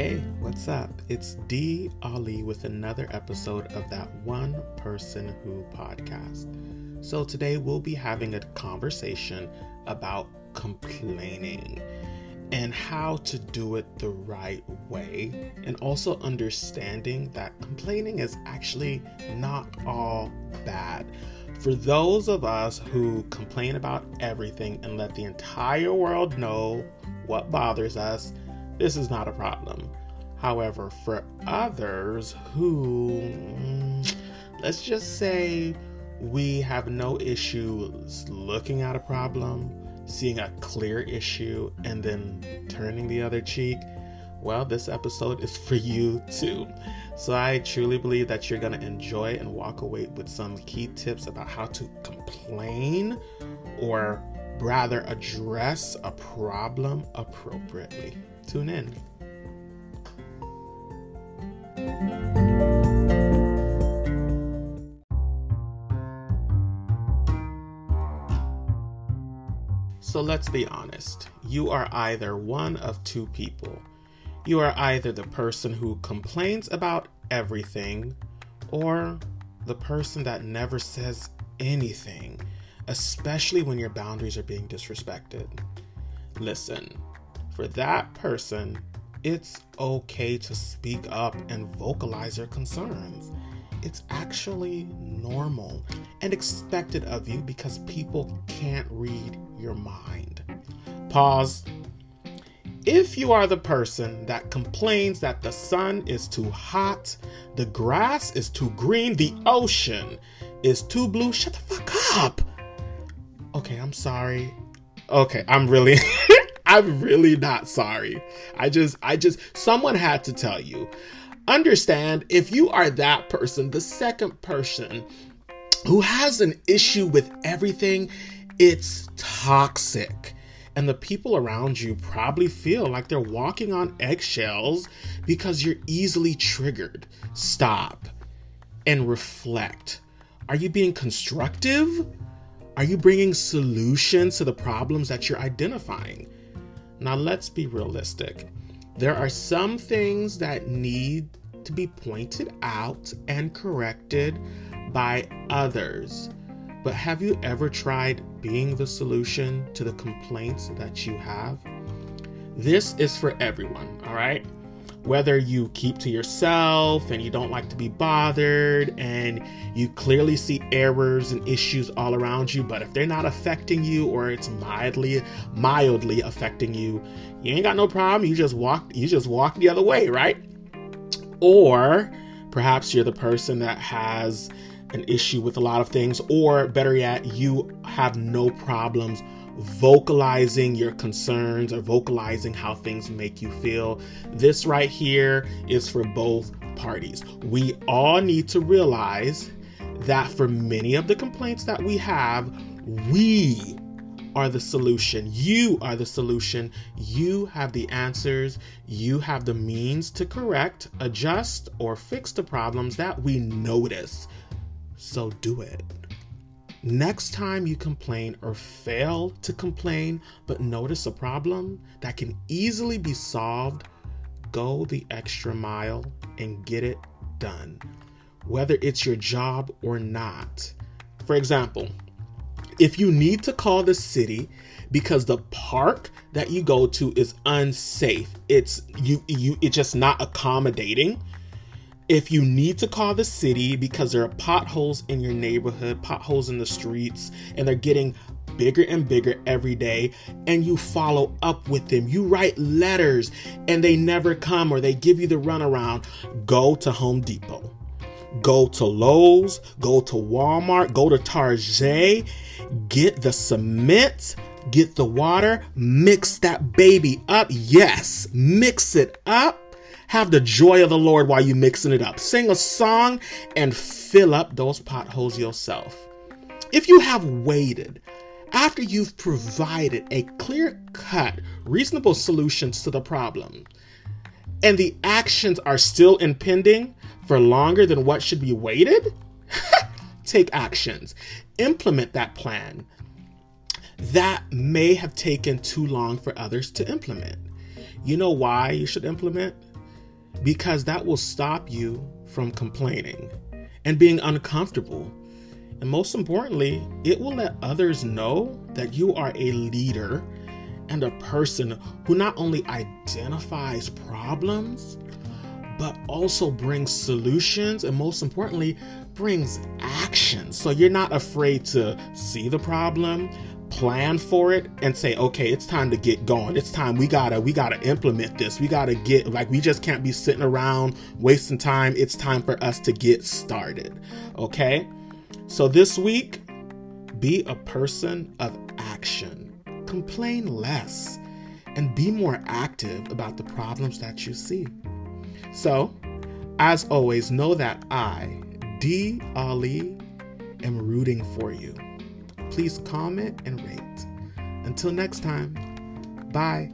Hey, what's up? It's D. Ali with another episode of that One Person Who podcast. So, today we'll be having a conversation about complaining and how to do it the right way, and also understanding that complaining is actually not all bad. For those of us who complain about everything and let the entire world know what bothers us, this is not a problem. However, for others who, mm, let's just say, we have no issues looking at a problem, seeing a clear issue, and then turning the other cheek, well, this episode is for you too. So I truly believe that you're going to enjoy and walk away with some key tips about how to complain or rather address a problem appropriately. Tune in. So let's be honest. You are either one of two people. You are either the person who complains about everything or the person that never says anything, especially when your boundaries are being disrespected. Listen, for that person, it's okay to speak up and vocalize your concerns. It's actually normal and expected of you because people can't read your mind. Pause. If you are the person that complains that the sun is too hot, the grass is too green, the ocean is too blue, shut the fuck up. Okay, I'm sorry. Okay, I'm really I'm really not sorry. I just I just someone had to tell you. Understand if you are that person, the second person who has an issue with everything, it's toxic and the people around you probably feel like they're walking on eggshells because you're easily triggered. Stop and reflect. Are you being constructive? Are you bringing solutions to the problems that you're identifying? Now, let's be realistic. There are some things that need to be pointed out and corrected by others. But have you ever tried being the solution to the complaints that you have? This is for everyone, all right? Whether you keep to yourself and you don't like to be bothered and you clearly see errors and issues all around you, but if they're not affecting you or it's mildly mildly affecting you, you ain't got no problem. You just walk you just walk the other way, right? Or perhaps you're the person that has an issue with a lot of things, or better yet, you have no problems vocalizing your concerns or vocalizing how things make you feel. This right here is for both parties. We all need to realize that for many of the complaints that we have, we are the solution. You are the solution. You have the answers. You have the means to correct, adjust, or fix the problems that we notice. So do it. Next time you complain or fail to complain, but notice a problem that can easily be solved, go the extra mile and get it done, whether it's your job or not. For example, if you need to call the city because the park that you go to is unsafe, it's you you it's just not accommodating if you need to call the city because there are potholes in your neighborhood, potholes in the streets, and they're getting bigger and bigger every day, and you follow up with them, you write letters and they never come or they give you the runaround, go to Home Depot. Go to Lowe's, go to Walmart, go to Target, get the cement, get the water, mix that baby up. Yes, mix it up have the joy of the Lord while you're mixing it up. Sing a song and fill up those potholes yourself. If you have waited after you've provided a clear cut, reasonable solutions to the problem, and the actions are still impending for longer than what should be waited, take actions. Implement that plan that may have taken too long for others to implement. You know why you should implement? Because that will stop you from complaining and being uncomfortable. And most importantly, it will let others know that you are a leader and a person who not only identifies problems, but also brings solutions and most importantly, brings action. So you're not afraid to see the problem, plan for it and say okay it's time to get going. It's time we gotta we gotta implement this. We gotta get like we just can't be sitting around wasting time. It's time for us to get started okay? So this week be a person of action. Complain less and be more active about the problems that you see. So as always know that i d ali am rooting for you please comment and rate. Until next time, bye.